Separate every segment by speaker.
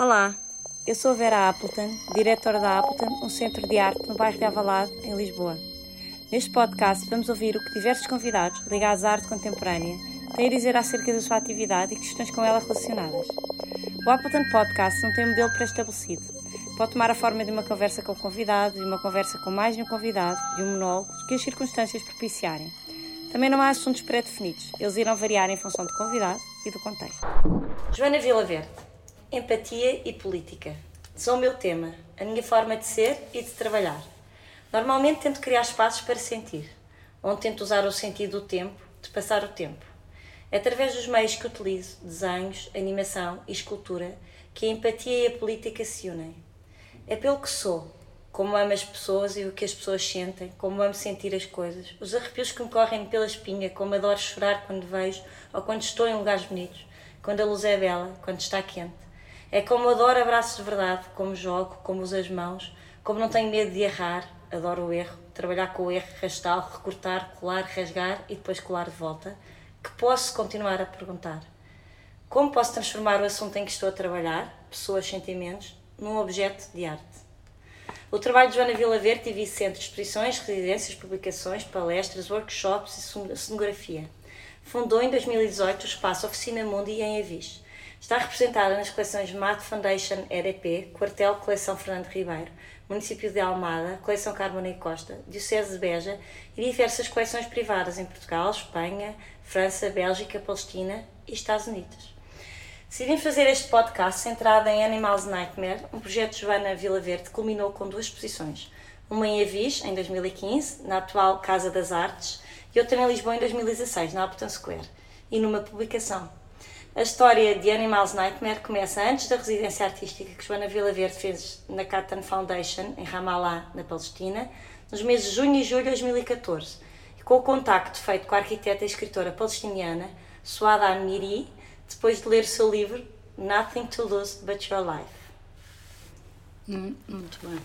Speaker 1: Olá, eu sou Vera Appleton, diretora da Appleton, um centro de arte no bairro de Avalado, em Lisboa. Neste podcast vamos ouvir o que diversos convidados ligados à arte contemporânea têm a dizer acerca da sua atividade e questões com ela relacionadas. O Appleton Podcast não tem um modelo pré-estabelecido. Pode tomar a forma de uma conversa com o convidado, de uma conversa com mais de um convidado, de um monólogo, que as circunstâncias propiciarem. Também não há assuntos pré-definidos, eles irão variar em função do convidado e do contexto. Joana Vila Verde Empatia e política. São o meu tema, a minha forma de ser e de trabalhar. Normalmente tento criar espaços para sentir, onde tento usar o sentido do tempo, de passar o tempo. É através dos meios que utilizo, desenhos, animação e escultura, que a empatia e a política se unem. É pelo que sou, como amo as pessoas e o que as pessoas sentem, como amo sentir as coisas, os arrepios que me correm pela espinha, como adoro chorar quando vejo ou quando estou em lugares bonitos, quando a luz é bela, quando está quente. É como adoro abraços de verdade, como jogo, como uso as mãos, como não tenho medo de errar, adoro o erro, trabalhar com o erro, rastá-lo, recortar, colar, rasgar e depois colar de volta, que posso continuar a perguntar. Como posso transformar o assunto em que estou a trabalhar, pessoas, sentimentos, num objeto de arte? O trabalho de Joana Vila Verde divide centros, exposições, residências, publicações, palestras, workshops e cenografia. Fundou em 2018 o espaço Oficina Mundi em Avis Está representada nas coleções Mat Foundation EDP, Quartel Coleção Fernando Ribeiro, Município de Almada, Coleção Carmona e Costa, Diocese de Beja e diversas coleções privadas em Portugal, Espanha, França, Bélgica, Palestina e Estados Unidos. Decidi fazer este podcast centrado em Animals Nightmare, um projeto de Joana Vila Verde que culminou com duas exposições. Uma em Avis, em 2015, na atual Casa das Artes, e outra em Lisboa, em 2016, na Upton Square, e numa publicação, a história de Animals Nightmare começa antes da residência artística que Joana Vila Verde fez na Catan Foundation, em Ramallah, na Palestina, nos meses de junho e julho de 2014, e com o contacto feito com a arquiteta e escritora palestiniana Suada Miri, depois de ler o seu livro Nothing to Lose But Your Life.
Speaker 2: Hum, muito bem.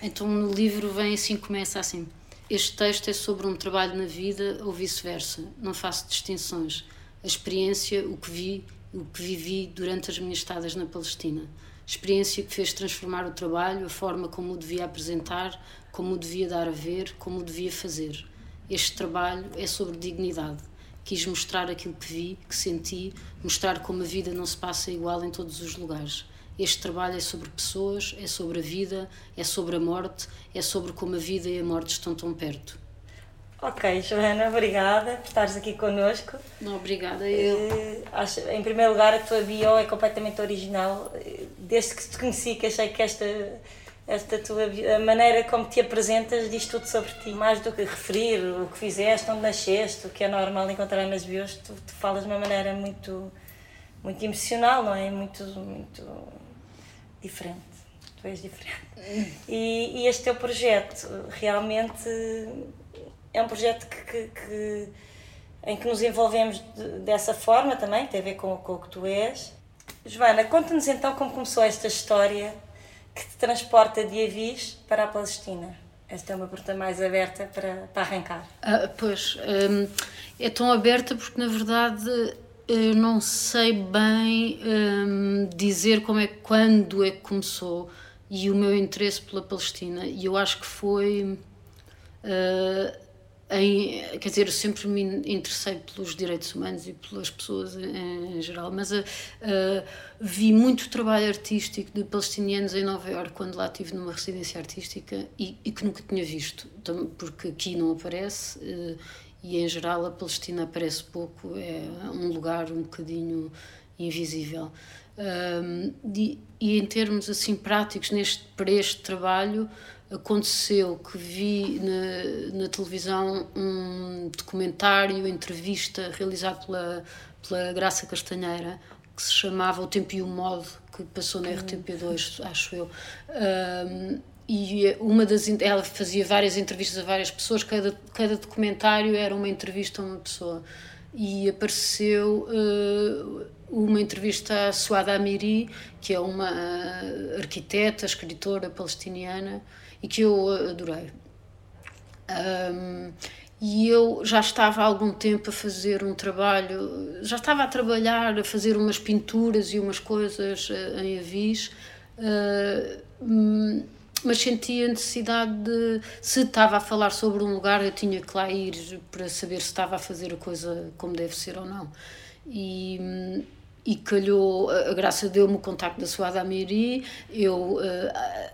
Speaker 2: Então no livro vem assim, começa assim. Este texto é sobre um trabalho na vida ou vice-versa. Não faço distinções a experiência, o que vi, o que vivi durante as minhas estadas na Palestina. Experiência que fez transformar o trabalho, a forma como o devia apresentar, como o devia dar a ver, como o devia fazer. Este trabalho é sobre dignidade. Quis mostrar aquilo que vi, que senti, mostrar como a vida não se passa igual em todos os lugares. Este trabalho é sobre pessoas, é sobre a vida, é sobre a morte, é sobre como a vida e a morte estão tão perto.
Speaker 1: Ok, Joana, obrigada por estares aqui connosco.
Speaker 2: Não, obrigada. Eu.
Speaker 1: Uh, acho, em primeiro lugar, a tua bio é completamente original. Desde que te conheci, que achei que esta, esta tua a maneira como te apresentas diz tudo sobre ti. Mais do que referir o que fizeste, onde nasceste, o que é normal encontrar nas bios, tu, tu falas de uma maneira muito, muito emocional, não é? Muito, muito diferente. Tu és diferente. Hum. E, e este teu projeto realmente é um projeto que, que, que, em que nos envolvemos de, dessa forma também, tem a ver com, com o que tu és. Joana, conta-nos então como começou esta história que te transporta de Avis para a Palestina. Esta é uma pergunta mais aberta para, para arrancar.
Speaker 2: Ah, pois, hum, é tão aberta porque na verdade eu não sei bem hum, dizer como é, quando é que começou e o meu interesse pela Palestina. E eu acho que foi. Uh, em, quer dizer, eu sempre me interessei pelos direitos humanos e pelas pessoas em, em geral, mas uh, vi muito trabalho artístico de palestinianos em Nova Iorque quando lá estive numa residência artística e, e, que nunca tinha visto, porque aqui não aparece uh, e em geral a Palestina aparece pouco, é um lugar um bocadinho invisível. E, e em termos assim práticos neste, para este trabalho aconteceu que vi na, na televisão um documentário, entrevista realizado pela, pela Graça Castanheira, que se chamava O Tempo e o Modo, que passou na RTP2, acho eu. Um, e uma das ela fazia várias entrevistas a várias pessoas, cada, cada documentário era uma entrevista a uma pessoa. E apareceu uh, uma entrevista a Suada Amiri, que é uma arquiteta, escritora palestiniana, e que eu adorei. Um, e eu já estava há algum tempo a fazer um trabalho, já estava a trabalhar, a fazer umas pinturas e umas coisas uh, em avis, uh, mas sentia a necessidade de, se estava a falar sobre um lugar, eu tinha que lá ir para saber se estava a fazer a coisa como deve ser ou não. E, e calhou, a Graça deu-me o contacto da Suada Amiri, eu,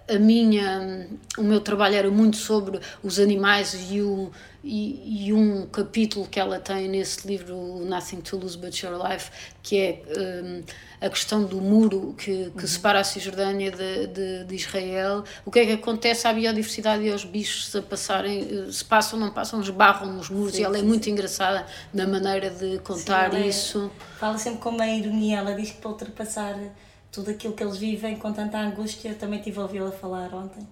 Speaker 2: a, a minha, o meu trabalho era muito sobre os animais e o, e, e, um capítulo que ela tem nesse livro Nothing to Lose But Your Life que é um, a questão do muro que, que uhum. separa a Cisjordânia de, de, de, Israel. O que é que acontece? À biodiversidade e aos bichos a passarem eh, se passam ou não passam, esbarram nos muros. Sim, e ela é sim, muito sim. engraçada na maneira de contar é- isso.
Speaker 1: É, fala sempre com uma ironia ela diz que para ultrapassar tudo aquilo que eles vivem com tanta angústia também tive a ouvi-la falar ontem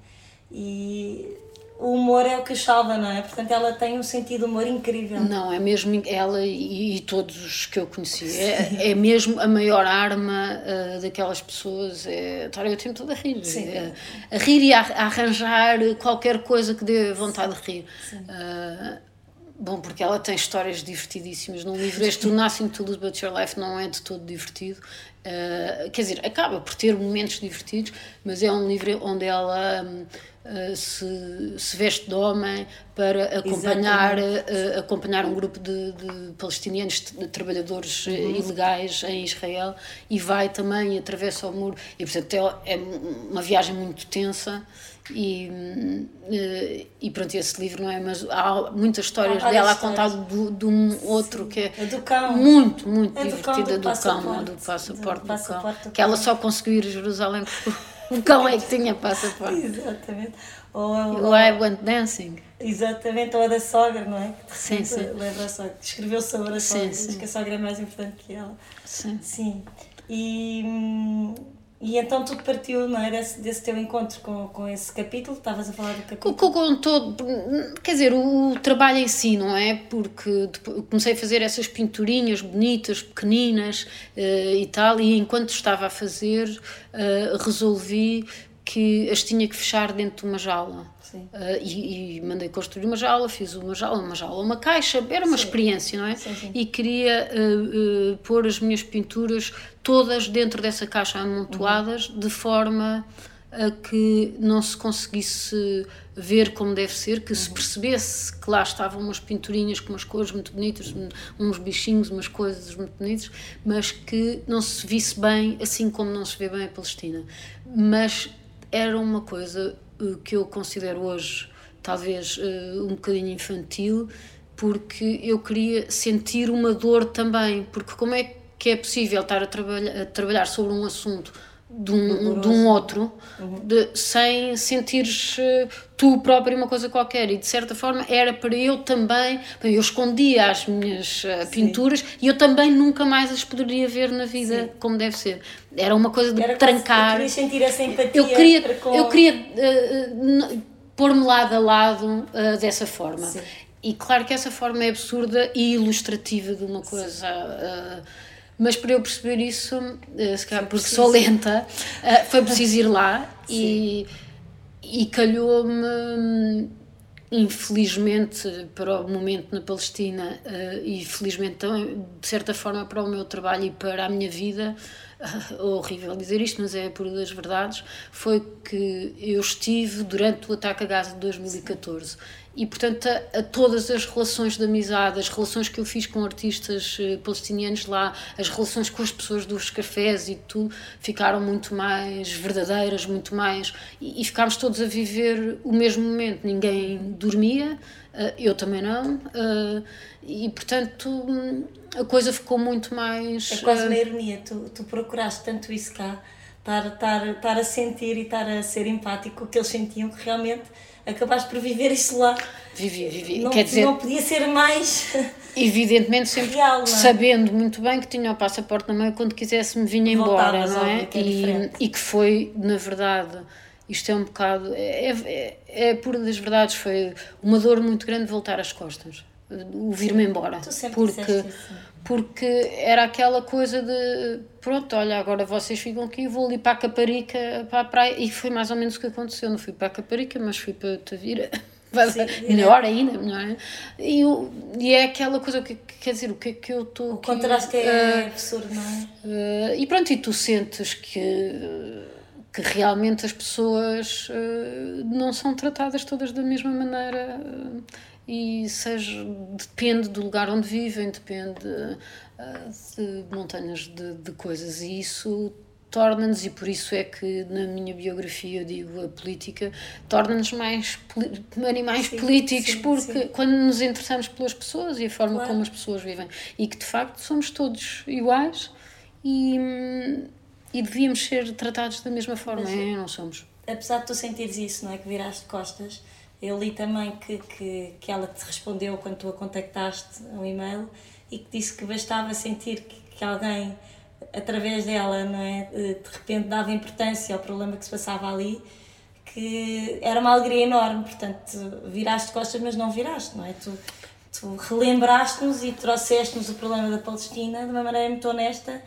Speaker 1: e o humor é o que salva, não é? Portanto, ela tem um sentido de humor incrível.
Speaker 2: Não, é mesmo ela e, e todos os que eu conheci. É, é mesmo a maior arma uh, daquelas pessoas. É estar o tempo todo a rir. É, a rir e a, a, arranjar qualquer coisa que dê vontade de rir. Uh, bom, porque ela tem histórias divertidíssimas. Num livro, este, Nothing to Lose But Your Life, não é de todo divertido. Uh, quer dizer, acaba por ter momentos divertidos, mas é um livro onde ela. Uh, se, se veste de homem para acompanhar, uh, acompanhar um grupo de, de palestinianos, de trabalhadores uhum. ilegais em Israel e vai também e atravessa o muro. E, portanto, é uma viagem muito tensa. E, e pronto, esse livro não é, mas há muitas histórias há dela a contar de, de um outro que é
Speaker 1: do cão.
Speaker 2: muito, muito é divertida, do, do cão, do passaporte, do, passaporte do cão, que ela só conseguiu ir a Jerusalém porque o cão é que tinha passaporte.
Speaker 1: Exatamente. Ou, ou,
Speaker 2: o I Went Dancing.
Speaker 1: Exatamente, ou a da sogra, não é?
Speaker 2: Sim, sim.
Speaker 1: Lembra a sogra. Escreveu sobre a sogra, sim, diz que a sogra é mais importante que ela.
Speaker 2: Sim.
Speaker 1: Sim. E, hum, e então tudo partiu, não é? Desse, desse teu encontro com, com esse capítulo, estavas a falar do capítulo.
Speaker 2: Com, com todo, quer dizer, o, trabalho em si, não é? Porque comecei a fazer essas pinturinhas bonitas, pequeninas uh, e tal, e enquanto estava a fazer, uh, resolvi que as tinha que fechar dentro de uma jaula. Uh, e, e, mandei construir uma jaula, fiz uma jaula, uma jaula, uma caixa, era uma sim. experiência, não é?
Speaker 1: Sim, sim.
Speaker 2: E queria uh, uh, pôr as minhas pinturas todas dentro dessa caixa amontoadas, uhum. de forma a que não se conseguisse ver como deve ser, que uhum. se percebesse que lá estavam umas pinturinhas com umas cores muito bonitas, uns bichinhos, umas coisas muito bonitas, mas que não se visse bem, assim como não se vê bem a Palestina. Mas era uma coisa uh, que eu considero hoje talvez uh, um bocadinho infantil, porque eu queria sentir uma dor também, porque como é que é possível estar a, trabalha, a trabalhar sobre um assunto de um, de um outro uhum. de, sem sentires uh, tu próprio uma coisa qualquer. E de certa forma era para eu também eu escondia as minhas uh, pinturas e eu também nunca mais as poderia ver na vida Sim. como deve ser. Era uma coisa de era trancar
Speaker 1: eu queria sentir essa empatia
Speaker 2: eu queria, com... eu queria uh, pôr-me lado a lado dessa forma. Sim. e claro que essa forma é absurda e ilustrativa de uma coisa mas para eu perceber isso, eh, se calhar porque sou lenta, eh, foi preciso ir lá e, e calhou-me, infelizmente, para o momento na Palestina eh, e felizmente também, de certa forma, para o meu trabalho e para a minha vida, horrível dizer isto, mas é por das verdades, foi que eu estive durante o ataque a Gaza de 2014 e portanto a, a, todas as relações de amizade, as relações que eu fiz com artistas uh, palestinianos lá, as relações com as pessoas dos cafés e tudo, ficaram muito mais verdadeiras, muito mais e, e ficámos todos a viver o mesmo momento, ninguém dormia, uh, eu também não, uh, e portanto a coisa ficou muito mais.
Speaker 1: É quase uma ironia, tu, tu procuraste tanto isso cá, estar, estar, estar a sentir e estar a ser empático com o que eles sentiam, que realmente acabaste por viver isso lá.
Speaker 2: Vivi, vivi.
Speaker 1: Não,
Speaker 2: Quer dizer,
Speaker 1: não podia ser mais.
Speaker 2: Evidentemente, sempre real, é? sabendo muito bem que tinha o passaporte na mão e quando quisesse me vinha embora, não é?
Speaker 1: Que é e,
Speaker 2: e que foi, na verdade, isto é um bocado. É, é, é pura das verdades, foi uma dor muito grande voltar às costas. O vir-me embora.
Speaker 1: Tu sempre
Speaker 2: porque, porque era aquela coisa de pronto, olha, agora vocês ficam aqui, vou ali para a Caparica, para a praia, e foi mais ou menos o que aconteceu. Não fui para a Caparica, mas fui para Tavira melhor ainda, melhor. E, e é aquela coisa que quer dizer, o que é que eu estou.
Speaker 1: O contraste é uh, absurdo, não é?
Speaker 2: Uh, e pronto, e tu sentes que, que realmente as pessoas uh, não são tratadas todas da mesma maneira e seja depende do lugar onde vivem, depende de montanhas de, de coisas e isso torna-nos, e por isso é que na minha biografia eu digo a política, torna-nos mais animais sim, políticos, sim, porque sim. quando nos interessamos pelas pessoas e a forma claro. como as pessoas vivem, e que de facto somos todos iguais e, e devíamos ser tratados da mesma forma, Mas, é, não somos.
Speaker 1: Apesar de tu sentires isso, não é? Que viraste costas, eu li também que, que, que ela te respondeu quando tu a contactaste um e-mail e que disse que bastava sentir que, que alguém através dela, não é? De repente dava importância ao problema que se passava ali, que era uma alegria enorme. Portanto, viraste costas, mas não viraste, não é? Tu, tu relembraste-nos e trouxeste-nos o problema da Palestina de uma maneira muito honesta.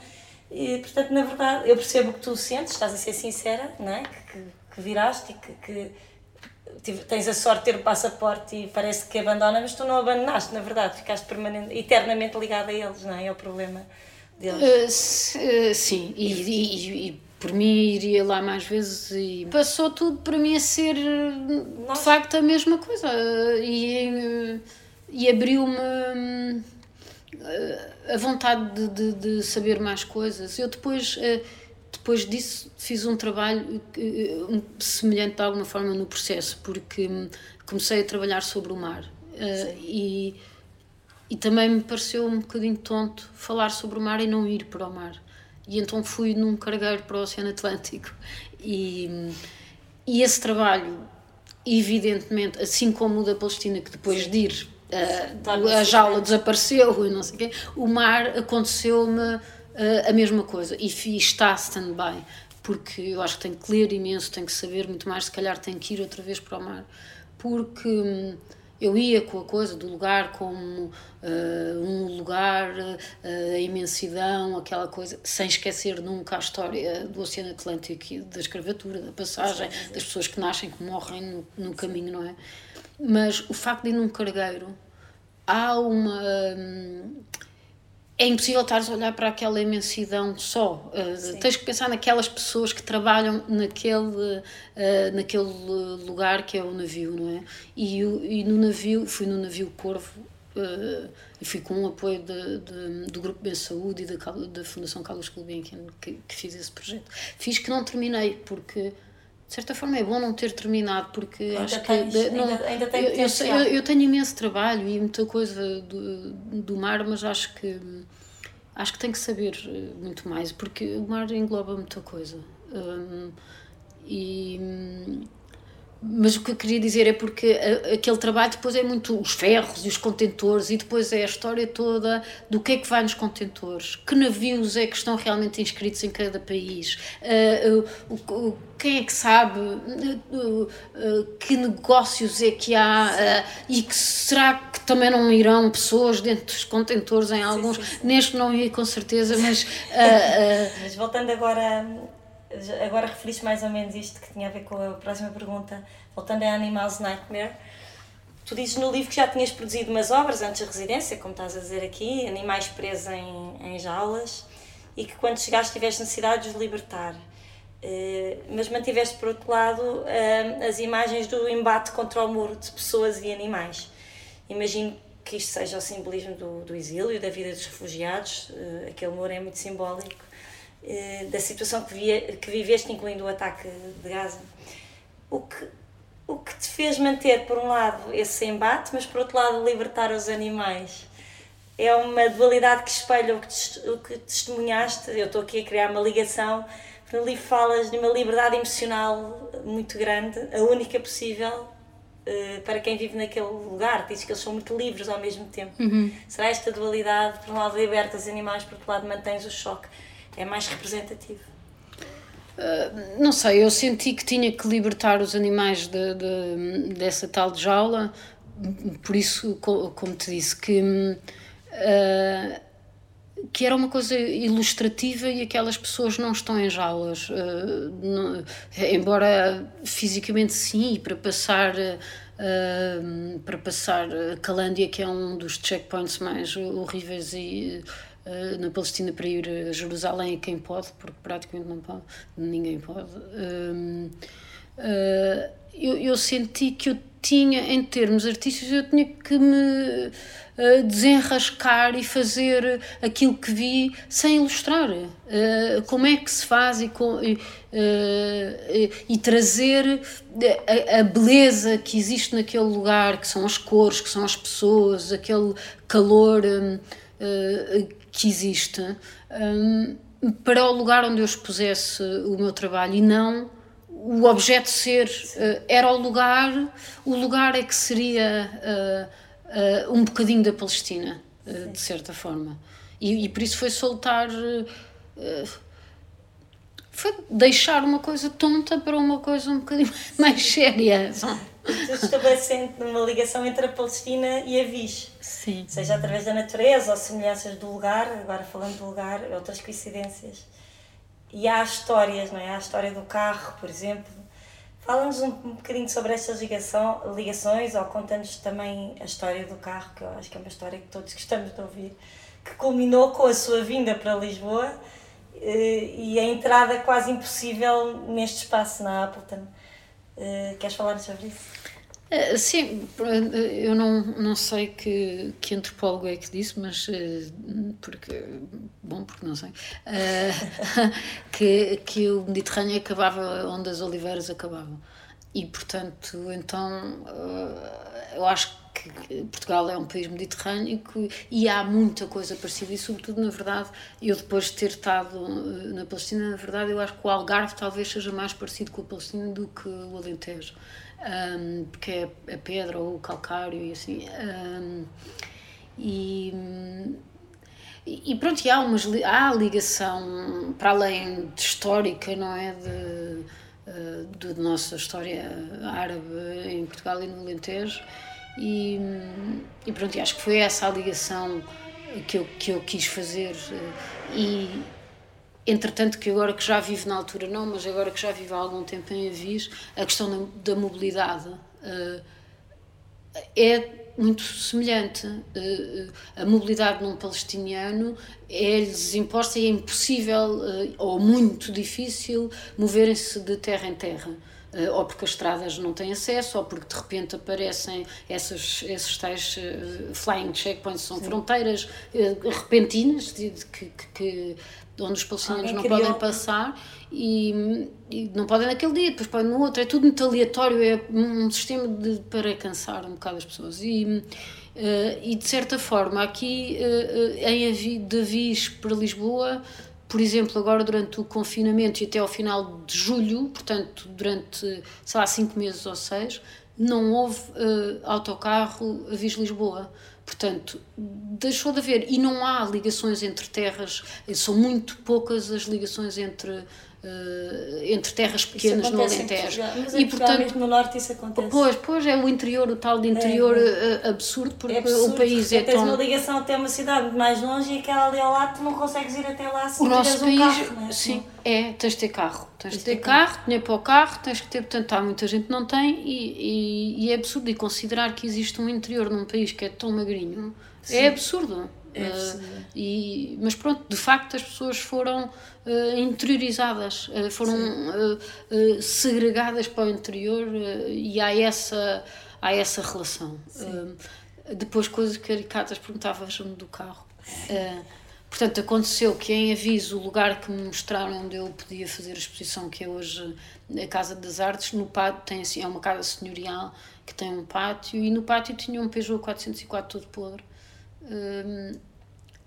Speaker 1: E, portanto, na verdade, eu percebo que tu sentes, estás a ser sincera, não é? Que, que viraste e que, que tens a sorte de ter o passaporte e parece que abandona, mas tu não abandonaste, na verdade, ficaste permanente, eternamente ligada a eles, não é? É o problema deles.
Speaker 2: Uh, sim, e, e, e, por mim iria lá mais vezes e passou tudo para mim a ser de facto a mesma coisa e, e abriu-me a vontade de, de, de, saber mais coisas. Eu depois, depois disso fiz um trabalho semelhante de alguma forma no processo, porque comecei a trabalhar sobre o mar Sim. e e também me pareceu um bocadinho tonto falar sobre o mar e não ir para o mar. E então fui num cargueiro para o Oceano Atlântico. E, e esse trabalho, evidentemente, assim como o da Palestina, que depois Sim. de ir uh, a jaula desapareceu e não sei o quê, o mar aconteceu-me uh, a mesma coisa. E fiz, está stand-by, porque eu acho que tenho que ler imenso, tenho que saber muito mais, se calhar tenho que ir outra vez para o mar. Porque. Um, eu ia com a coisa do lugar como uh, um lugar, uh, a imensidão, aquela coisa, sem esquecer nunca a história do Oceano Atlântico e da escravatura, da passagem, das pessoas que nascem, que morrem no, no caminho, não é? Mas o facto de ir num cargueiro, há uma. Hum, é impossível estares a olhar para aquela imensidão só. Uh, tens que pensar naquelas pessoas que trabalham naquele, uh, naquele lugar que é o navio, não é? E, e no navio, fui no navio Corvo uh, e fui com o apoio de, de, do Grupo Bem Saúde e da, da Fundação Carlos Gulbenkian que, que fiz esse projeto. Fiz que não terminei, porque de certa forma é bom não ter terminado porque
Speaker 1: ainda
Speaker 2: acho
Speaker 1: tens,
Speaker 2: que
Speaker 1: não, ainda, ainda
Speaker 2: eu, eu, eu, eu, tenho imenso trabalho e muita coisa do, do mar mas acho que acho que tenho que saber eh, muito mais porque o mar engloba muita coisa. Um, e mas o que eu queria dizer é porque aquele trabalho depois é muito os ferros e os contentores e depois é a história toda do que é que vai nos contentores, que navios é que estão realmente inscritos em cada país, uh, quem é que sabe uh, que negócios é que há e que será que também não irão pessoas dentro dos contentores em alguns, sim, sim, sim. neste não ia com certeza, mas...
Speaker 1: mas voltando agora agora referiste mais ou menos isto que tinha a ver com a próxima pergunta, voltando a Animals Nightmare. Tu dizes no livro que já tinhas produzido umas obras antes da residência, como estás a dizer aqui, animais presos em, em jaulas, e que quando chegaste tiveste necessidade de os libertar. Uh, mas mantiveste, por outro lado, uh, as imagens do embate contra o muro de pessoas e animais. Imagino que isto seja o simbolismo do, do exílio, da vida dos refugiados. Uh, aquele muro é muito simbólico da situação que, via, que viveste, incluindo o ataque de Gaza. O que, o que te fez manter, por um lado, esse embate, mas por outro lado, libertar os animais? É uma dualidade que espelha o que, o que testemunhaste. Eu estou aqui a criar uma ligação. No livro falas de uma liberdade emocional muito grande, a única possível uh, para quem vive naquele lugar. Dizes que eles são muito livres ao mesmo tempo. Uhum. Será esta dualidade, por um lado libertas os animais, por outro lado mantens o choque? É mais representativo.
Speaker 2: Uh, não sei, eu senti que tinha que libertar os animais de, de, dessa tal de jaula, por isso, como te disse, que, uh, que era uma coisa ilustrativa e aquelas pessoas não estão em jaulas, uh, não, embora fisicamente sim, e para passar uh, para passar a Calândia, que é um dos checkpoints mais horríveis e, uh, na Palestina para ir a Jerusalém a quem pode, porque praticamente não pode, ninguém pode. Uh, eu, eu senti que eu tinha, em termos artísticos, eu tinha que me uh, desenrascar e fazer aquilo que vi sem ilustrar. Uh, como é que se faz e, com, e, uh, e trazer a, a, beleza que existe naquele lugar, que são as cores, que são as pessoas, aquele calor um, que existe, um, para o lugar onde eu expusesse o meu trabalho e não o objeto ser uh, era o lugar, o lugar é que seria uh, um bocadinho da Palestina, de certa forma. E, e, por isso foi soltar. foi deixar uma coisa tonta para uma coisa um bocadinho mais séria.
Speaker 1: Estabelecendo uma ligação entre a Palestina e a Viz.
Speaker 2: Sim.
Speaker 1: Seja através da natureza ou semelhanças do lugar, agora falando do lugar, outras coincidências. E há histórias, não é? Há a história do carro, por exemplo. Fala-nos um, um bocadinho sobre estas ligação, ligações ou conta-nos também a história do carro, que eu acho que é uma história que todos gostamos de ouvir, que culminou com a sua vinda para Lisboa eh, e a entrada quase impossível neste espaço na Appleton. Eh, queres falar sobre isso?
Speaker 2: Eh, sim, eu não, não sei que, que antropólogo é que disse, mas eh, porque bom, porque não sei eh, que, que o Mediterrâneo acabava onde as oliveiras acabavam e portanto então eu acho que Portugal é um país mediterrâneo e há muita coisa parecida e sobretudo na verdade eu depois de ter estado na Palestina na verdade eu acho que o Algarve talvez seja mais parecido com a Palestina do que o Alentejo um, porque é a pedra ou o calcário e assim. Um, e, e pronto, e há, umas, há ligação, para além de histórica, não é? De, uh, de nossa história árabe em Portugal e no Alentejo. E, e pronto, acho que foi essa a ligação que eu, que eu quis fazer. E, entretanto que agora que já vivo na altura não, mas agora que já vivo há algum tempo em Avis, a questão da, da mobilidade uh, é muito semelhante. Uh, a mobilidade num palestiniano é-lhes imposta e é impossível uh, ou muito difícil moverem-se de terra em terra. Uh, ou porque as estradas não têm acesso, ou porque de repente aparecem essas, esses tais flying checkpoints, são Sim. fronteiras repentinas de, de, que, que, onde os palestinianos não criou... podem passar e, e, não podem naquele dia, depois podem no outro. É tudo muito aleatório, é um sistema de, para cansar um bocado as pessoas. E, uh, e de certa forma, aqui uh, em Avi, de Avis para Lisboa, por exemplo, agora durante o confinamento e até ao final de julho, portanto, durante, sei lá, cinco meses ou seis, não houve uh, autocarro Avis-Lisboa. Portanto, deixou de haver. E não há ligações entre terras, são muito poucas as ligações entre entre terras pequenas no Alentejo.
Speaker 1: E, portanto, mesmo no norte isso acontece.
Speaker 2: Pois, pois é o interior, o tal de interior é, é. absurdo, porque é absurdo, o país é
Speaker 1: tão... tens uma ligação até uma cidade mais longe e aquela ali ao lado tu não consegues ir até lá se o nosso país, um carro.
Speaker 2: É? Sim, é, tens de ter carro. Tens, tens de ter carro, carro, dinheiro para o carro, tens que ter, portanto, há muita gente que não tem e, e, e é absurdo. E considerar que existe um interior num país que é tão magrinho Sim. é absurdo. É uh, e, mas pronto, de facto as pessoas foram uh, interiorizadas, uh, foram segregadas para o interior e há essa, há essa relação. depois, coisas caricatas, perguntavas-me do carro. portanto, aconteceu que em aviso, o lugar que me mostraram onde eu podia fazer a exposição, que é hoje a Casa das Artes, no pátio tem assim, é uma casa senhorial que tem um pátio e no pátio tinha um Peugeot 404 todo podre. Um,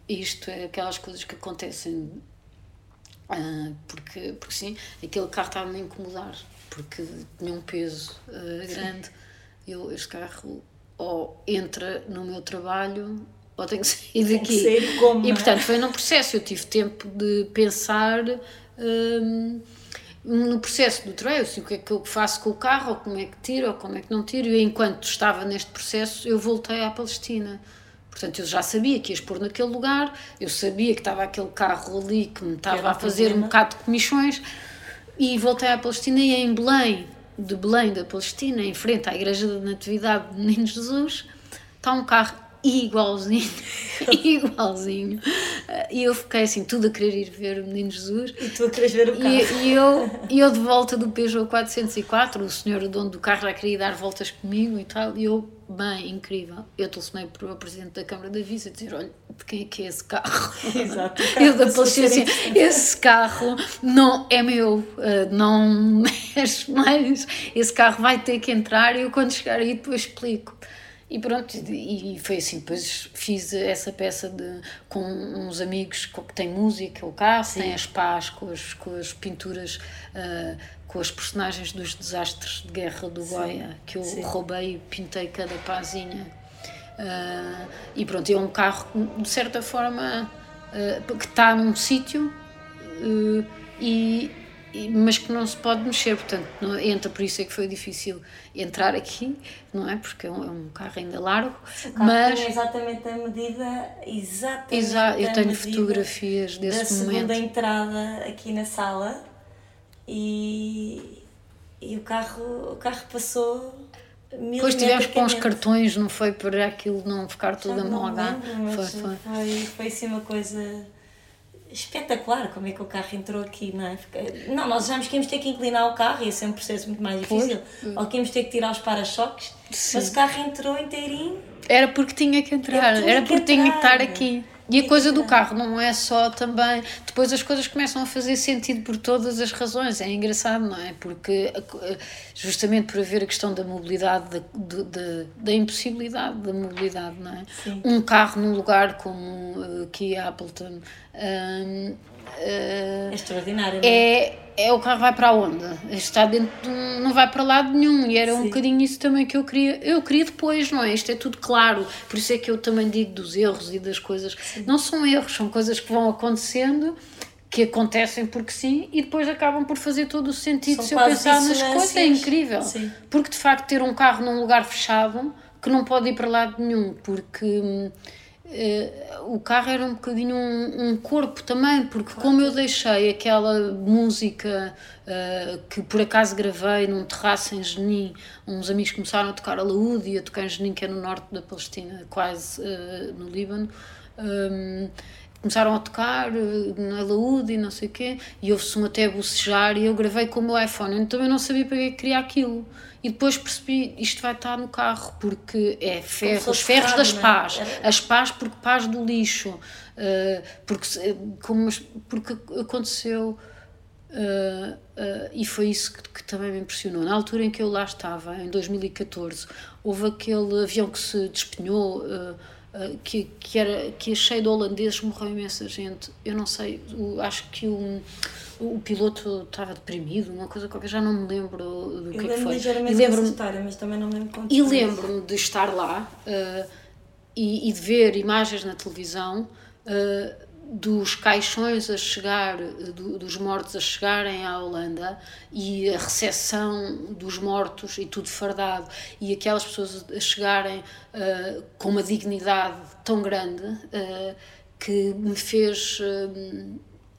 Speaker 2: isto é aquelas coisas que acontecem uh, porque, porque sim, aquele carro estava-me a incomodar porque tinha um peso uh, grande. Eu, este carro ou entra no meu trabalho ou tenho que sair daqui.
Speaker 1: Sair como,
Speaker 2: e portanto foi num processo, eu tive tempo de pensar. Um, no processo do trail, assim, o que é que eu faço com o carro, ou como é que tiro, ou como é que não tiro, e enquanto estava neste processo, eu voltei à Palestina. Portanto, eu já sabia que ia expor naquele lugar, eu sabia que estava aquele carro ali que me estava a fazer um bocado de comissões e voltei à Palestina e em Belém, de Belém, da Palestina, em frente à Igreja da Natividade de Menino Jesus, está um carro igualzinho, igualzinho. E eu fiquei assim, tudo a querer ir ver o Menino Jesus.
Speaker 1: E tu a querer ver o carro.
Speaker 2: E, e eu, e eu de volta do Peugeot 404, o senhor o dono do carro já queria dar voltas comigo e tal, e eu, bem, incrível. Eu telefonei para o presidente da Câmara da Visa dizer, olha, de quem é que é esse carro?
Speaker 1: Exato.
Speaker 2: Eu da Palestina assim, esse carro não é meu, eh, não mexe mais, esse carro vai ter que entrar e eu quando chegar aí depois explico. E pronto, e foi assim. Depois fiz essa peça de, com uns amigos que têm música, o carro, Sim. tem as pás com as, com as pinturas, uh, com as personagens dos desastres de guerra do Goya, que eu Sim. roubei e pintei cada pazinha. Uh, e pronto, é um carro, de certa forma, uh, que está num sítio e mas que não se pode mexer, portanto, não, entra, por isso é que foi difícil entrar aqui, não é? Porque é um, é um carro ainda largo.
Speaker 1: O carro mas tem exatamente a medida, exatamente.
Speaker 2: Exa eu tenho fotografias desse
Speaker 1: da
Speaker 2: momento.
Speaker 1: Da segunda entrada aqui na sala e, e o, carro, o carro passou.
Speaker 2: Depois tivemos com os cartões, não foi para aquilo não ficar tudo a molgar.
Speaker 1: Foi, foi. Foi, foi assim uma coisa espetacular como é que o carro entrou aqui, não é? Não, nós achamos que íamos ter que inclinar o carro, ia ser um processo muito mais difícil, Foi. ou que íamos ter que tirar os para-choques, mas o carro entrou inteirinho.
Speaker 2: Era porque tinha que entrar, era, era porque tinha que estar aqui. E a coisa do carro não é só também. Depois as coisas começam a fazer sentido por todas as razões. É engraçado, não é? Porque justamente por haver a questão da mobilidade, da, da, da impossibilidade da mobilidade, não é? Sim. Um carro num lugar como aqui Appleton. Um,
Speaker 1: é extraordinário.
Speaker 2: É, é, o carro vai para onde? Está dentro de um, não vai para lado nenhum e era Sim. um bocadinho isso também que eu queria. Eu queria depois, não é? Isto é tudo claro. Por isso é que eu também digo dos erros e das coisas. Sim. Não são erros, são coisas que vão acontecendo que acontecem porque sim e depois acabam por fazer todo o sentido são se eu pensar nas coisas. É incrível. Sim. Porque de facto ter um carro num lugar fechado que não pode ir para lado nenhum, porque hum, Uh, o carro era um bocadinho um, um corpo também, porque como eu deixei aquela música uh, que por acaso gravei num terraço em Jenin, uns amigos começaram a tocar a laúde e a tocar em Jenin, que é no norte da Palestina, quase uh, no Líbano. Um, começaram a tocar na laúde e não sei o quê, e houve-se até bocejar, e eu gravei com o meu iPhone. Eu também não sabia para que queria aquilo e depois percebi isto vai estar no carro porque é ferro, os ferros das é? pás, é? as pás porque pás do lixo, uh, porque, como, porque aconteceu uh, uh, e foi isso que, que, também me impressionou. Na altura em que eu lá estava, em 2014, houve aquele avião que se despenhou. Que, que, era, que é cheio de holandeses, morreu imensa gente. Eu não sei, acho que o, o piloto estava deprimido, uma coisa qualquer, já não me lembro do que, é que foi.
Speaker 1: E lembro história, mas também não lembro
Speaker 2: E lembro-me de estar lá uh, e, e, de ver imagens na televisão uh, dos caixões a chegar, do, dos mortos a chegarem à Holanda e a recepção dos mortos e tudo fardado e aquelas pessoas a chegarem uh, com uma dignidade tão grande que me fez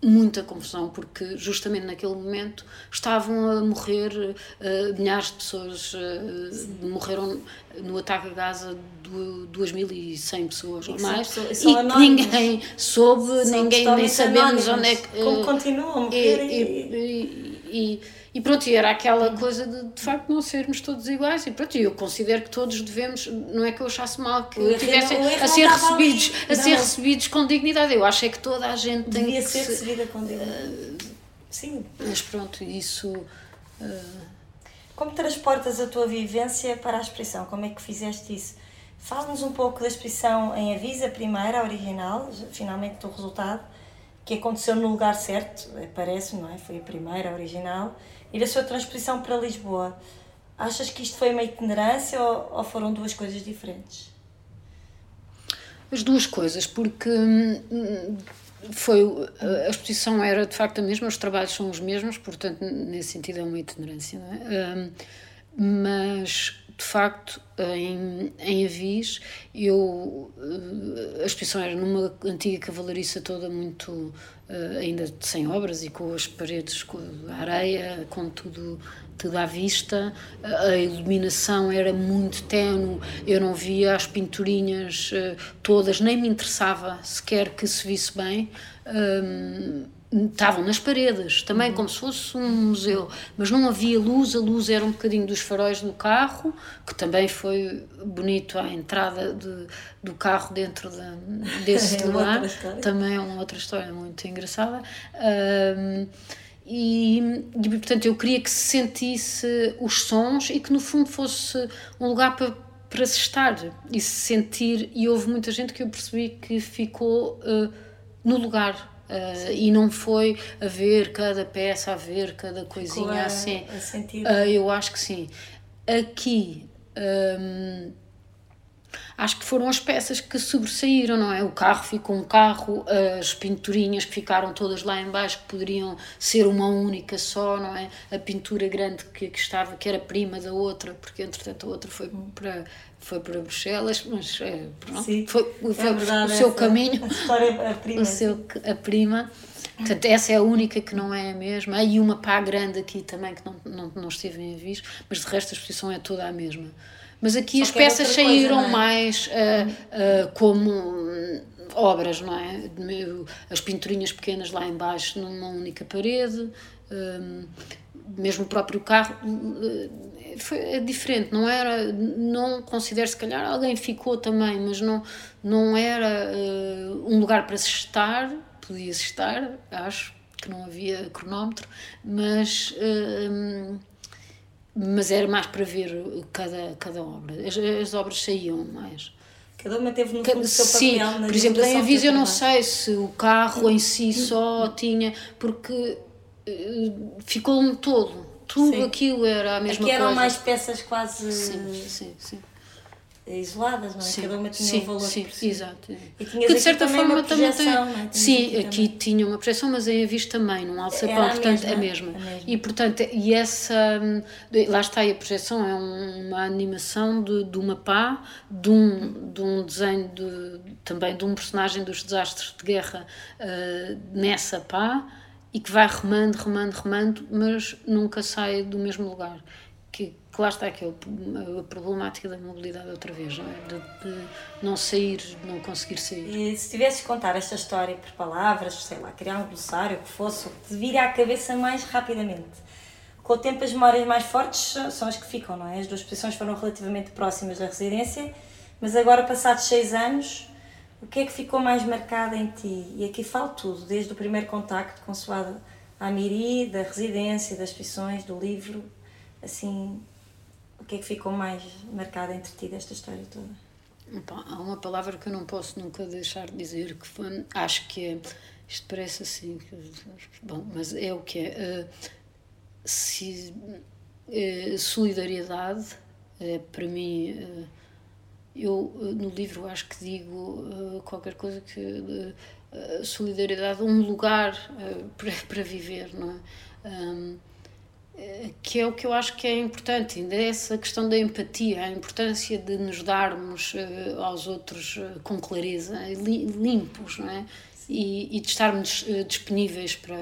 Speaker 2: muita confusão, porque justamente naquele momento estavam a morrer uh, milhares de pessoas, uh, morreram no ataque a Gaza 2.100 pessoas ou mais, e ninguém soube, ninguém nem sabemos onde é que.
Speaker 1: Como continuam a morrer.
Speaker 2: e, e, e, e pronto, e era aquela coisa de de facto não sermos todos iguais. E pronto, eu considero que todos devemos, não é que eu achasse mal que tivessem a ser recebidos, a ser recebidos com dignidade. Eu acho é que toda a gente
Speaker 1: tem
Speaker 2: Devia
Speaker 1: que ser recebida com dignidade. Uh, Sim.
Speaker 2: Mas pronto, isso. Uh...
Speaker 1: Como transportas a tua vivência para a expressão? Como é que fizeste isso? Fala-nos um pouco da expressão em Avisa, primeira, a original, finalmente do resultado, que aconteceu no lugar certo, parece, não é? Foi a primeira, a original e da sua transposição para Lisboa. Achas que isto foi uma itinerância ou, ou foram duas coisas diferentes?
Speaker 2: As duas coisas, porque hum, foi a exposição era de facto a mesma, os trabalhos são os mesmos, portanto, nesse sentido é uma itinerância, não é? Um, mas de facto, em, em Avis, eu, a exposição era numa antiga cavalariça toda muito, ainda sem obras e com as paredes, com a areia, com tudo tudo à vista, a iluminação era muito tenue, eu não via as pinturinhas todas, nem me interessava sequer que se visse bem. Um, estavam nas paredes, também uhum. como se fosse um museu, mas não havia luz, a luz era um bocadinho dos faróis do carro, que também foi bonito a entrada de, do carro dentro de, desse é lugar, também é uma outra história muito engraçada. Um, e, e, portanto eu queria que se sentisse os sons e que no fundo fosse um lugar para, para se estar e se sentir, e houve muita gente que eu percebi que ficou uh, no lugar Uh, e não foi a ver cada peça, a ver cada coisinha a, assim. A sentir. Uh, eu acho que sim. Aqui. Um, acho que foram as peças que sobressaíram, não é? O carro ficou um carro, as pinturinhas que ficaram todas lá embaixo que poderiam ser uma única só, não é? A pintura grande que, que estava, que era prima da outra, porque entretanto a outra foi para foi para Bruxelas, mas é, pronto, Sim, foi, foi é verdade, o seu caminho, a história, a prima, o seu, a prima. Portanto, essa é a única que não é a mesma. Há e uma pá grande aqui também que não, não, não esteve em aviso, mas de resto a exposição é toda a mesma. Mas aqui Só as peças saíram coisa, é? mais uh, uh, como hum, obras, não é? As pinturinhas pequenas lá embaixo numa única parede, um, mesmo o próprio carro hum, foi é diferente, não era, não considero se calhar alguém ficou também, mas não, não era uh, um lugar para se estar, podia-se estar, acho que não havia cronómetro, mas, uh, mas era mais para ver cada, cada obra. As, as obras saíam mais.
Speaker 1: Cada uma teve no fundo seu Sim, papel
Speaker 2: por exemplo, em Aviso eu não sei se o carro em si só tinha, porque uh, ficou um todo tudo sim. aquilo era a mesma Aqui
Speaker 1: eram
Speaker 2: coisa.
Speaker 1: mais peças quase sim, sim, sim. isoladas, não é? Sim, Cada uma tinha sim, um valor sim,
Speaker 2: exato. E que de certa forma também tem. É? Sim, aqui, tinha uma projeção, mas em Avis também, num alçapão, portanto, a mesma, a mesma. E portanto, e essa. Lá está, a projeção é uma animação de, de uma pá, de um, de um desenho de, também de um personagem dos desastres de guerra uh, nessa pá e que vai remando, remando, remando, mas nunca sai do mesmo lugar. Que, que lá está aqui a problemática da mobilidade outra vez, não é? De, de, não sair, não conseguir sair.
Speaker 1: E se tivesses contar esta história por palavras, sei lá, criar um glossário, que fosse, te vira à cabeça mais rapidamente. Com o tempo, as memórias mais fortes são as que ficam, não é? As duas posições foram relativamente próximas da residência, mas agora, passados seis anos, o que é que ficou mais marcado em ti? E aqui falo tudo, desde o primeiro contacto com Suada Amiri, da residência, das exposições, do livro, assim, o que é que ficou mais marcado entre ti desta história toda?
Speaker 2: há uma palavra que eu não posso nunca deixar de dizer, que foi, acho que é, isto parece assim, bom, mas é o que é, uh, se, uh, solidariedade, uh, para mim eu, eh, no livro, acho que digo uh, qualquer coisa que. Uh, solidariedade, um lugar uh, para, para viver, não é? Um, que é o que eu acho que é importante, ainda é essa questão da empatia, a importância de nos darmos aos outros com clareza, limpos, não é? E, e de estarmos disponíveis para,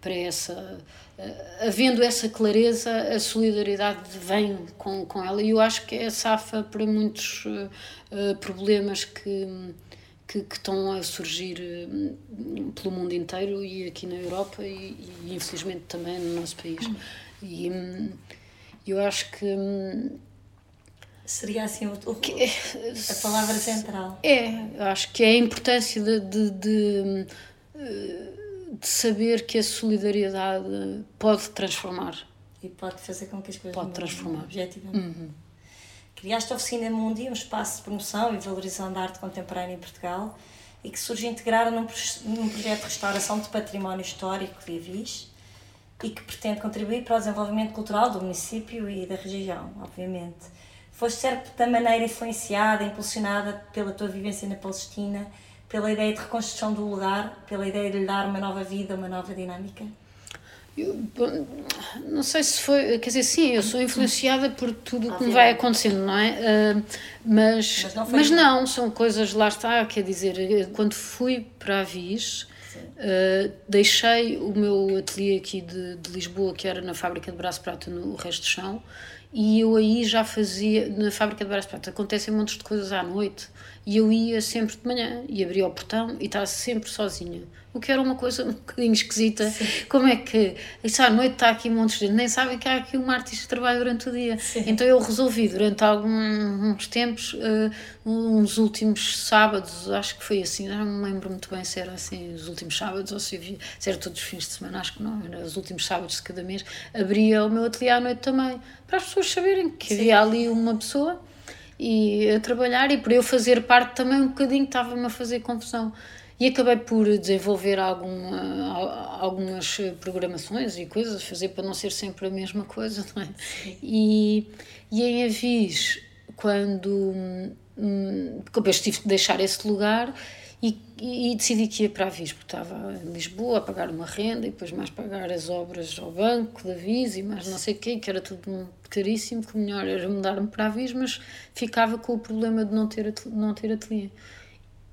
Speaker 2: para essa uh, havendo essa clareza, a solidariedade vem com, com ela e eu acho que é safa para muitos uh, problemas que, que, que, estão a surgir pelo mundo inteiro e aqui na Europa e, e infelizmente também no nosso país. E um, eu acho que. Um,
Speaker 1: Seria assim o, o, que, a palavra central.
Speaker 2: É, acho que é a importância de, de, de de saber que a solidariedade pode transformar.
Speaker 1: E pode fazer com que as coisas
Speaker 2: pode transformar.
Speaker 1: objetivamente. Uhum. Criaste a Oficina Mundi, um espaço de promoção e valorização da arte contemporânea em Portugal e que surge integrada num, num projeto de restauração de património histórico de Avis e que pretende contribuir para o desenvolvimento cultural do município e da região, obviamente. Foste de certa maneira influenciada, impulsionada pela tua vivência na Palestina pela ideia de reconstrução do lugar, pela ideia de lhe dar uma nova vida, uma nova dinâmica?
Speaker 2: Eu, não sei se foi, quer dizer, sim, eu sou influenciada por tudo o que me vai acontecendo, não é? Uh, mas, mas não, mas não, são coisas, lá está, quer dizer, quando fui para a Viz, uh, deixei o meu ateliê aqui de, de, Lisboa, que era na fábrica de Braço Prata, no Resto do Chão, e eu aí já fazia, na fábrica de Braço Prata, acontecem um monte de coisas à noite, e eu ia sempre de manhã, e abria o portão e estava sempre sozinha o que era uma coisa um bocadinho esquisita. Sim. Como é que isso à noite está aqui um monte de gente, nem sabem que há aqui uma artista que trabalha durante o dia. Sim. Então eu resolvi durante alguns tempos, uh, uns últimos sábados, acho que foi assim, não me lembro muito bem se era assim os últimos sábados ou se, havia, se era todos os fins de semana, acho que não, era os últimos sábados de cada mês, abria o meu ateliê à noite também, para as pessoas saberem que Sim. havia ali uma pessoa e a trabalhar e por eu fazer parte também um bocadinho estava-me a fazer confusão e acabei por desenvolver alguma, algumas programações e coisas, fazer para não ser sempre a mesma coisa, não é? E, e em Avis, quando hum, depois tive que deixar esse lugar e, e, decidi que ia para a Avis, porque estava em Lisboa a pagar uma renda e depois mais pagar as obras ao banco da Avis e mais não sei o quê, que era tudo caríssimo, que o melhor era mudar-me para a Avis, mas ficava com o problema de não ter, não ter ateliê.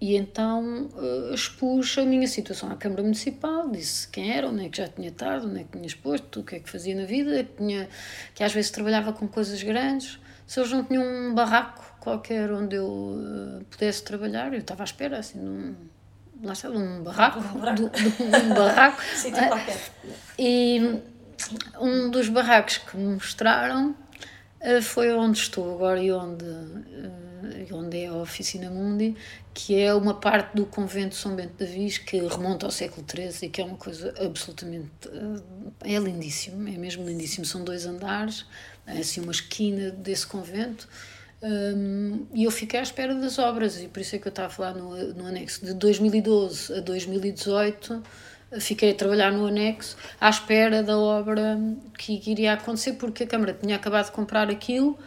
Speaker 2: E então uh, expus a minha situação à Câmara Municipal, disse quem era, onde é que já tinha estado, onde é que tinha exposto, o que é que fazia na vida, que, tinha, que às vezes trabalhava com coisas grandes. Se eles não tinham um barraco qualquer onde eu uh, pudesse trabalhar, eu estava à espera, assim, num, lá está, num barraco, um barraco, um barraco e um dos barracos que me mostraram uh, foi onde estou agora e onde onde é a Oficina Mundi, que é uma parte do convento São Bento de Vis que remonta ao século XIII e que é uma coisa absolutamente. Eh, é lindíssimo, é mesmo lindíssimo. São dois andares, assim uma esquina desse convento. Um, e eu fiquei à espera das obras, e por isso é que eu estava a falar no, no anexo. De 2012 a 2018, fiquei a trabalhar no anexo à espera da obra que iria acontecer, porque a Câmara tinha acabado de comprar aquilo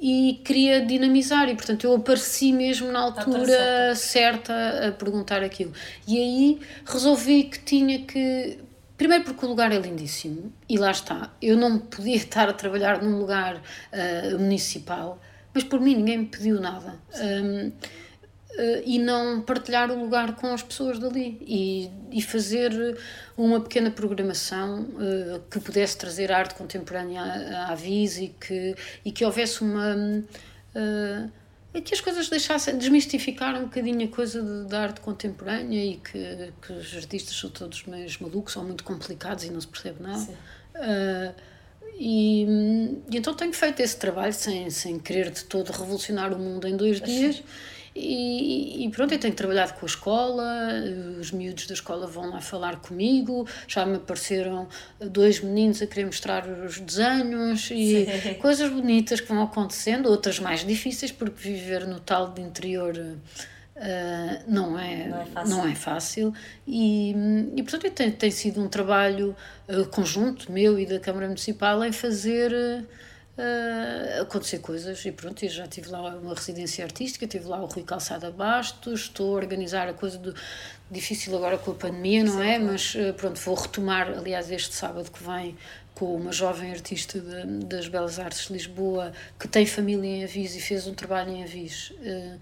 Speaker 2: e queria dinamizar e portanto eu apareci mesmo na altura certa a perguntar aquilo e aí resolvi que tinha que primeiro porque o lugar é lindíssimo e lá está eu não podia estar a trabalhar num lugar uh, municipal mas por mim ninguém me pediu nada um, uh, e não partilhar o lugar com as pessoas dali e, e fazer uma pequena programação uh, que pudesse trazer arte contemporânea à, à e que, e que houvesse uma. Uh, que as coisas deixassem desmistificar um bocadinho a coisa de, da arte contemporânea e que, que os artistas são todos meio malucos, são muito complicados e não se percebe nada. Uh, e, e, então tenho feito esse trabalho sem, sem querer de todo revolucionar o mundo em dois dias. E, e, pronto, eu tenho trabalhado com a escola, os miúdos da escola vão lá falar comigo, já me apareceram dois meninos a querer mostrar os desenhos e Sim. coisas bonitas que vão acontecendo, outras mais difíceis, porque viver no tal de interior. Uh, não, é, não é fácil, não é fácil. E, e portanto tem, tem sido um trabalho uh, conjunto meu e da Câmara Municipal em fazer uh, uh, acontecer coisas e pronto, eu já tive lá uma residência artística, tive lá o Rui Calçada Bastos, estou a organizar a coisa do difícil agora com a pandemia, não Sim, é? Claro. Mas uh, pronto, vou retomar, aliás, este sábado que vem com uma jovem artista de, das Belas Artes de Lisboa que tem família em Avis e fez um trabalho em Avis. Uh,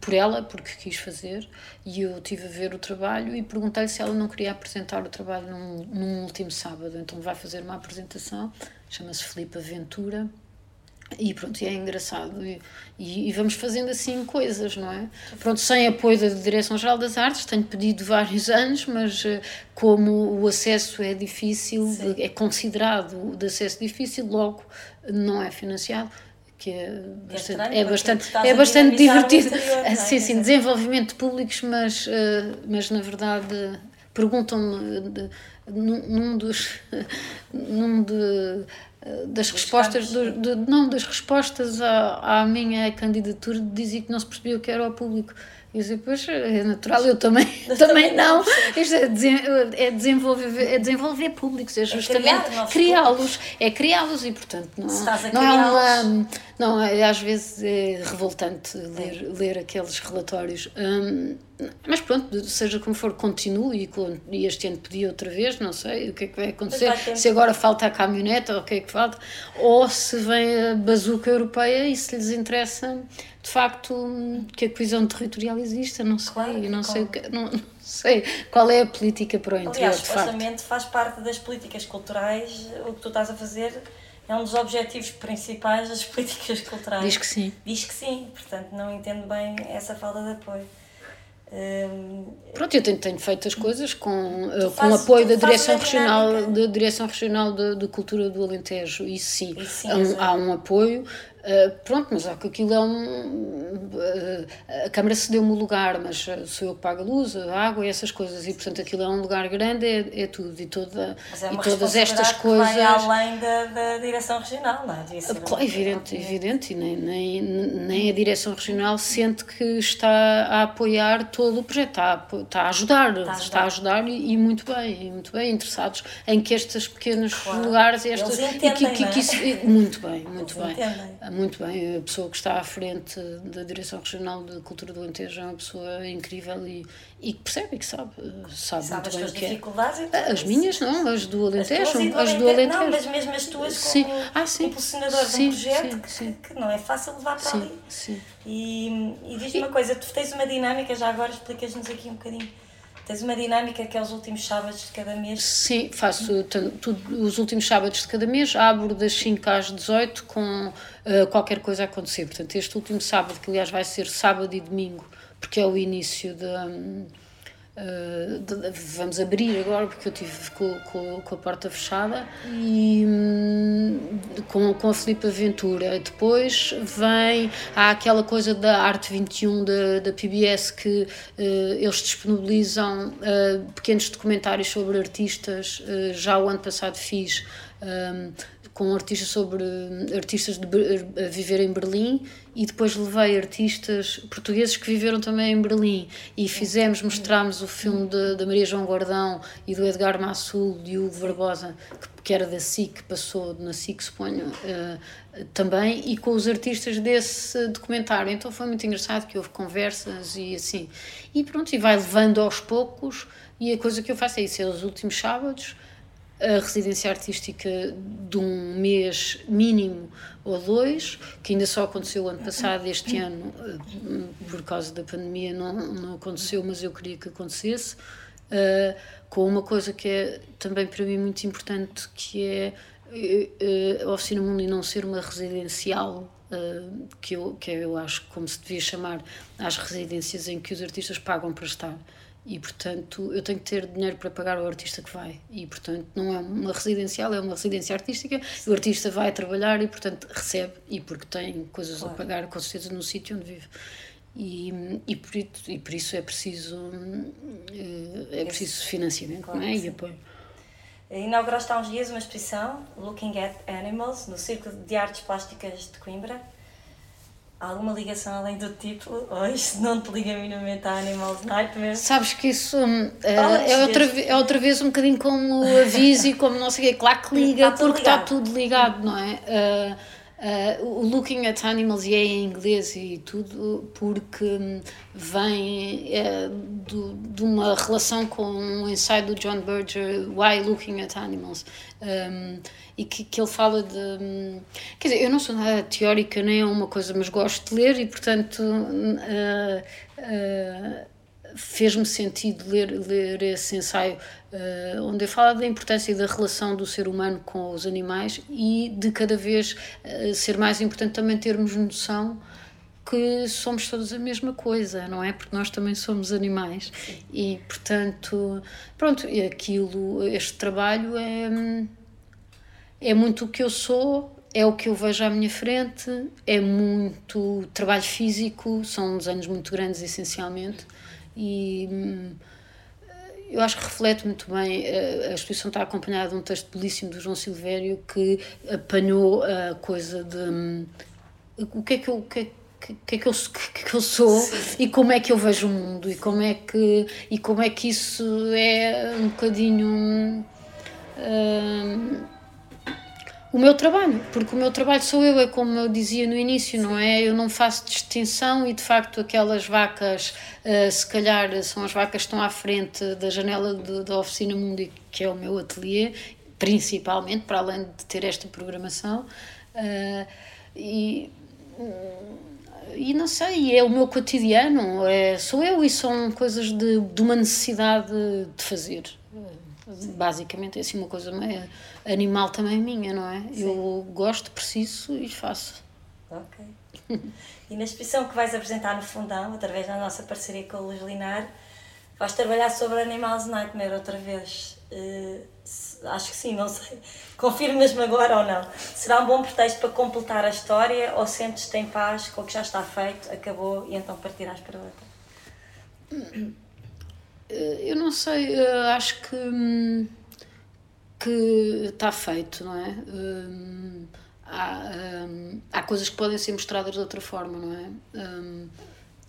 Speaker 2: por ela, porque quis fazer, e eu tive a ver o trabalho e perguntei-lhe se ela não queria apresentar o trabalho num, num último sábado. Então vai fazer uma apresentação chama-se Filipe Aventura. E pronto, e é engraçado. E, e, vamos fazendo assim coisas, não é? Pronto, sem apoio da Direção-Geral das Artes, tenho pedido vários anos, mas eh, como o acesso é difícil, Sim. é considerado de acesso difícil, logo não é financiado que é bastante, é bastante, é bastante divertido. Interior, é? Sim, sim, desenvolvimento de públicos, mas, eh, mas na verdade perguntam-me num, dos num de, das respostas do, de, não das respostas à, à minha candidatura dizia que não se percebia o que era o público eu dizia, pois é natural, eu também, também não. Isto é, é, desenvolver, é desenvolver públicos, é, é justamente criá-los, é criá-los e, portanto, não, não, é uma, Não, é, às vezes é revoltante ler, é. ler aqueles relatórios. Hum, mas pronto, seja como for, continue e, e este ano pedi outra vez, não sei o que é que vai acontecer. Se agora falta a caminhoneta ou o que é que falta, ou se vem a bazuca europeia e se lhes interessa de facto que a coesão territorial exista, não sei, claro, não, sei que, não, não, sei qual é a política para o interior.
Speaker 1: Aliás, supostamente faz parte das políticas culturais, o que tu estás a fazer é um dos objetivos principais das políticas culturais.
Speaker 2: Diz que sim.
Speaker 1: Diz que sim, portanto não entendo bem essa falta de apoio.
Speaker 2: Hum, Pronto, eu tenho, tenho feito as coisas com, uh, com apoio da Direção Regional, da Direção Regional de, de Cultura do Alentejo, e sim, sim há, um, há um apoio Uh, pronto, mas é que aquilo é um. Uh, a Câmara cedeu-me o lugar, mas sou eu que pago a luz, a água e essas coisas, e portanto aquilo é um lugar grande, é, é tudo. E, toda,
Speaker 1: é
Speaker 2: e todas estas coisas.
Speaker 1: vai além da, da direção regional, não é?
Speaker 2: Claro, evidente, evidente, e nem, nem, nem a direção regional sente que está a apoiar todo o projeto, está a, está a ajudar, está a ajudar, está a ajudar e, e, muito bem, e muito bem, interessados em que estes pequenos claro. lugares, estas,
Speaker 1: entendem,
Speaker 2: e que,
Speaker 1: que, que,
Speaker 2: isso, muito bem, muito
Speaker 1: Eles
Speaker 2: bem.
Speaker 1: Entendem
Speaker 2: muito bem. A pessoa que está à frente da Direção Regional de Cultura do Alentejo é uma pessoa incrível e, e que percebe e que sabe, sabe,
Speaker 1: sabe
Speaker 2: muito bem o que
Speaker 1: é.
Speaker 2: As minhas não, as do Alentejo. As,
Speaker 1: do
Speaker 2: as do Alentejo.
Speaker 1: Não, mas mesmo as tuas
Speaker 2: sim.
Speaker 1: como
Speaker 2: ah, sim.
Speaker 1: impulsionador
Speaker 2: sim,
Speaker 1: de um projeto
Speaker 2: sim,
Speaker 1: que, que, não é fácil levar para ali.
Speaker 2: Sim.
Speaker 1: E, e diz-me uma coisa, tu tens uma dinâmica, já agora explicas-nos aqui um bocadinho Tens uma dinâmica que é os últimos sábados de cada mês?
Speaker 2: Sim, faço os últimos sábados de cada mês, abro das 5 às 18 com uh, qualquer coisa a acontecer. Portanto, este último sábado, que aliás vai ser sábado e domingo, porque é o início da. Um, Uh, vamos abrir agora porque eu tive com, com, com a porta fechada e um, com, com a Filipe Aventura. Depois vem, há aquela coisa da Arte 21 da, da PBS que uh, eles disponibilizam uh, pequenos documentários sobre artistas. já o ano passado fiz. Um, com artistas sobre artistas de, a viver em Berlim e depois levei artistas portugueses que viveram também em Berlim. E fizemos, mostramos o filme da Maria João Guardão e do Edgar Massul e Hugo Barbosa que, que era da SIC, passou na SIC suponho uh, também e com os artistas desse documentário. Então foi muito engraçado que houve conversas e assim. E pronto, e vai levando aos poucos e a coisa que eu faço é isso, é os últimos sábados a residência artística de um mês mínimo ou dois, que ainda só aconteceu ano passado, este ano, eh, por causa da pandemia, não, não aconteceu, mas eu queria que acontecesse, uh, com uma coisa que é também para mim muito importante, que é uh, a Oficina Mundo não ser uma residencial Uh, que, eu, que eu acho como se devia chamar às residências em que os artistas pagam para estar e portanto eu tenho que ter dinheiro para pagar o artista que vai. E portanto não é uma residencial é uma residência artística. O artista vai trabalhar e portanto recebe. E porque tem coisas claro. a pagar com certeza no sítio onde vive. E, e, por, e por isso é preciso eh, é preciso financiamento claro, não é? e apoio.
Speaker 1: Inauguraste há uns dias uma exposição Looking at Animals no Círculo de Artes Plásticas de Coimbra alguma ligação além do título? Ou isto não te liga minimamente a Animals Nightmare?
Speaker 2: Sabes que isso uh, é, outra, é outra vez um bocadinho como aviso e como não sei o quê. Claro que liga, está porque está tudo ligado, não é? Uh, Uh, o Looking at Animals e é em inglês e tudo porque vem uh, do, de uma relação com um ensaio do John Berger Why Looking at Animals um, e que, que ele fala de quer dizer, eu não sou nada teórica nem é uma coisa mas gosto de ler e portanto uh, fez-me sentido ler, ler esse ensaio uh, onde fala da importância da relação do ser humano com os animais e de cada vez uh, ser mais importante também termos noção que somos todos a mesma coisa, não é? Porque nós também somos animais e, portanto, pronto, aquilo, este trabalho é, é muito o que eu sou, é o que eu vejo à minha frente, é muito trabalho físico, são uns anos muito grandes essencialmente e hum, eu acho que reflete muito bem, a exposição está acompanhada de um texto belíssimo do João Silvério que apanhou a coisa de hum, o que é que eu, o que é, que é que eu, que, que eu sou Sim. e como é que eu vejo o mundo e como é que, e como é que isso é um bocadinho. Hum, o meu trabalho, porque o meu trabalho sou eu, é como eu dizia no início, não é? Eu não faço distinção e de facto aquelas vacas, uh, se calhar são as vacas que estão à frente da janela da oficina Mundi, que é o meu ateliê, principalmente, para além de ter esta programação. Uh, e, e não sei, é o meu cotidiano, é, sou eu e são coisas de, de uma necessidade de fazer. Basicamente é assim uma coisa meio animal também minha, não é? Sim. Eu gosto, preciso e faço.
Speaker 1: Ok. e na exposição que vais apresentar no Fundão, através da nossa parceria com o Luís Linar, vais trabalhar sobre Animals Nightmare outra vez. Uh, acho que sim, não sei. Confirmas-me agora ou não. Será um bom pretexto para completar a história ou sentes-te em paz com o que já está feito, acabou e então partirás para outra?
Speaker 2: Eh, eu não sei, eh, acho que, hum, que está feito, não é? Hum, há, hum, há coisas que podem ser mostradas de outra forma, não é?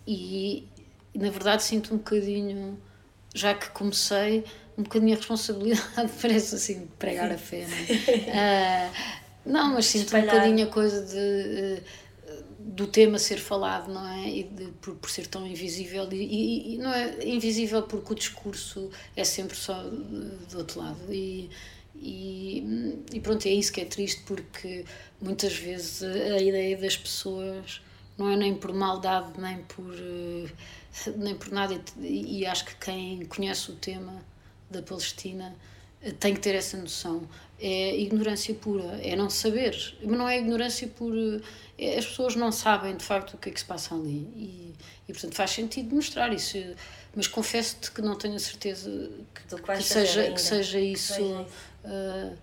Speaker 2: E na verdade sinto um bocadinho, já que comecei, um bocadinho a responsabilidade, parece assim, pregar a fé, não é? uh, não, mas sinto Espalhar. um bocadinho a coisa de do tema ser falado, não é? E de, por, por ser tão invisível, e, e, não é invisível porque o discurso é sempre só do outro lado. E, e, e pronto, é isso que é triste porque muitas vezes a, ideia das pessoas não é nem por maldade, nem por, eh, nem por nada, e, e acho que quem conhece o tema da Palestina tem que ter essa noção. É ignorância pura, é não saber, mas não é ignorância por é, as pessoas não sabem de facto o que é que se passa ali. E, e portanto faz sentido mostrar isso. Mas confesso-te que não tenho a certeza que, que, que seja, que seja isso uh,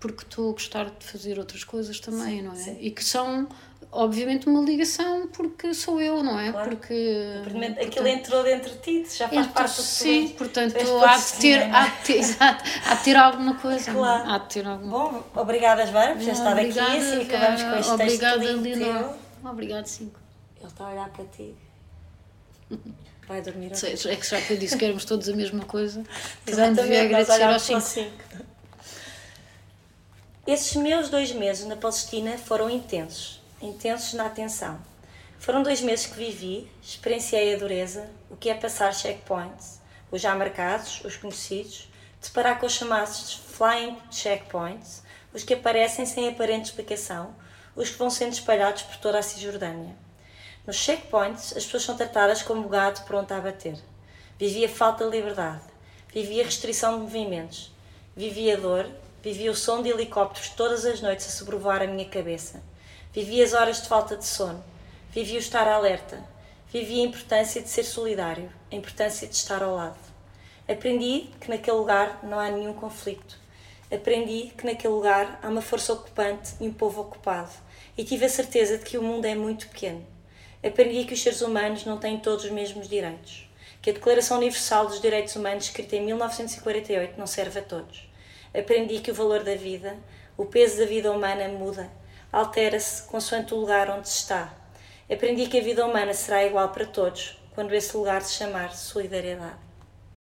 Speaker 2: porque estou a gostar de fazer outras coisas também, sim, não é? Sim. E que são obviamente uma ligação porque sou eu, não é?
Speaker 1: Claro. Porque portanto, aquilo entrou dentro de ti, já faz parte do
Speaker 2: Sim, portanto há de, ter, há, de ter, exato, há de ter alguma coisa.
Speaker 1: Claro.
Speaker 2: Há de ter alguma
Speaker 1: Bom, obrigada, Joana, por ter estado aqui assim acabamos com este
Speaker 2: obrigada,
Speaker 1: texto
Speaker 2: Lina. Obrigado, Cinco.
Speaker 1: Ele está a olhar para ti. Vai dormir
Speaker 2: Sei, É que já que eu disse que éramos todos a mesma coisa, também devia agradecer aos cinco. cinco.
Speaker 1: Esses meus dois meses na Palestina foram intensos intensos na atenção. Foram dois meses que vivi, experienciei a dureza, o que é passar checkpoints, os já marcados, os conhecidos, deparar com os chamados flying checkpoints, os que aparecem sem aparente explicação, os que vão sendo espalhados por toda a Cisjordânia. Nos checkpoints, as pessoas são tratadas como gado pronto a abater. Vivia falta de liberdade, vivia restrição de movimentos, vivia dor, vivia o som de helicópteros todas as noites a sobrevoar a minha cabeça Vivi as horas de falta de sono. Vivi o estar alerta. Vivi a importância de ser solidário, a importância de estar ao lado. Aprendi que naquele lugar não há nenhum conflito. Aprendi que naquele lugar há uma força ocupante e um povo ocupado. E tive a certeza de que o mundo é muito pequeno. Aprendi que os seres humanos não têm todos os mesmos direitos. Que a Declaração Universal dos Direitos Humanos, escrita em 1948, não serve a todos. Aprendi que o valor da vida, o peso da vida humana muda altera-se consoante o lugar onde se está. Aprendi que a vida humana será igual para todos quando esse lugar se chamar solidariedade.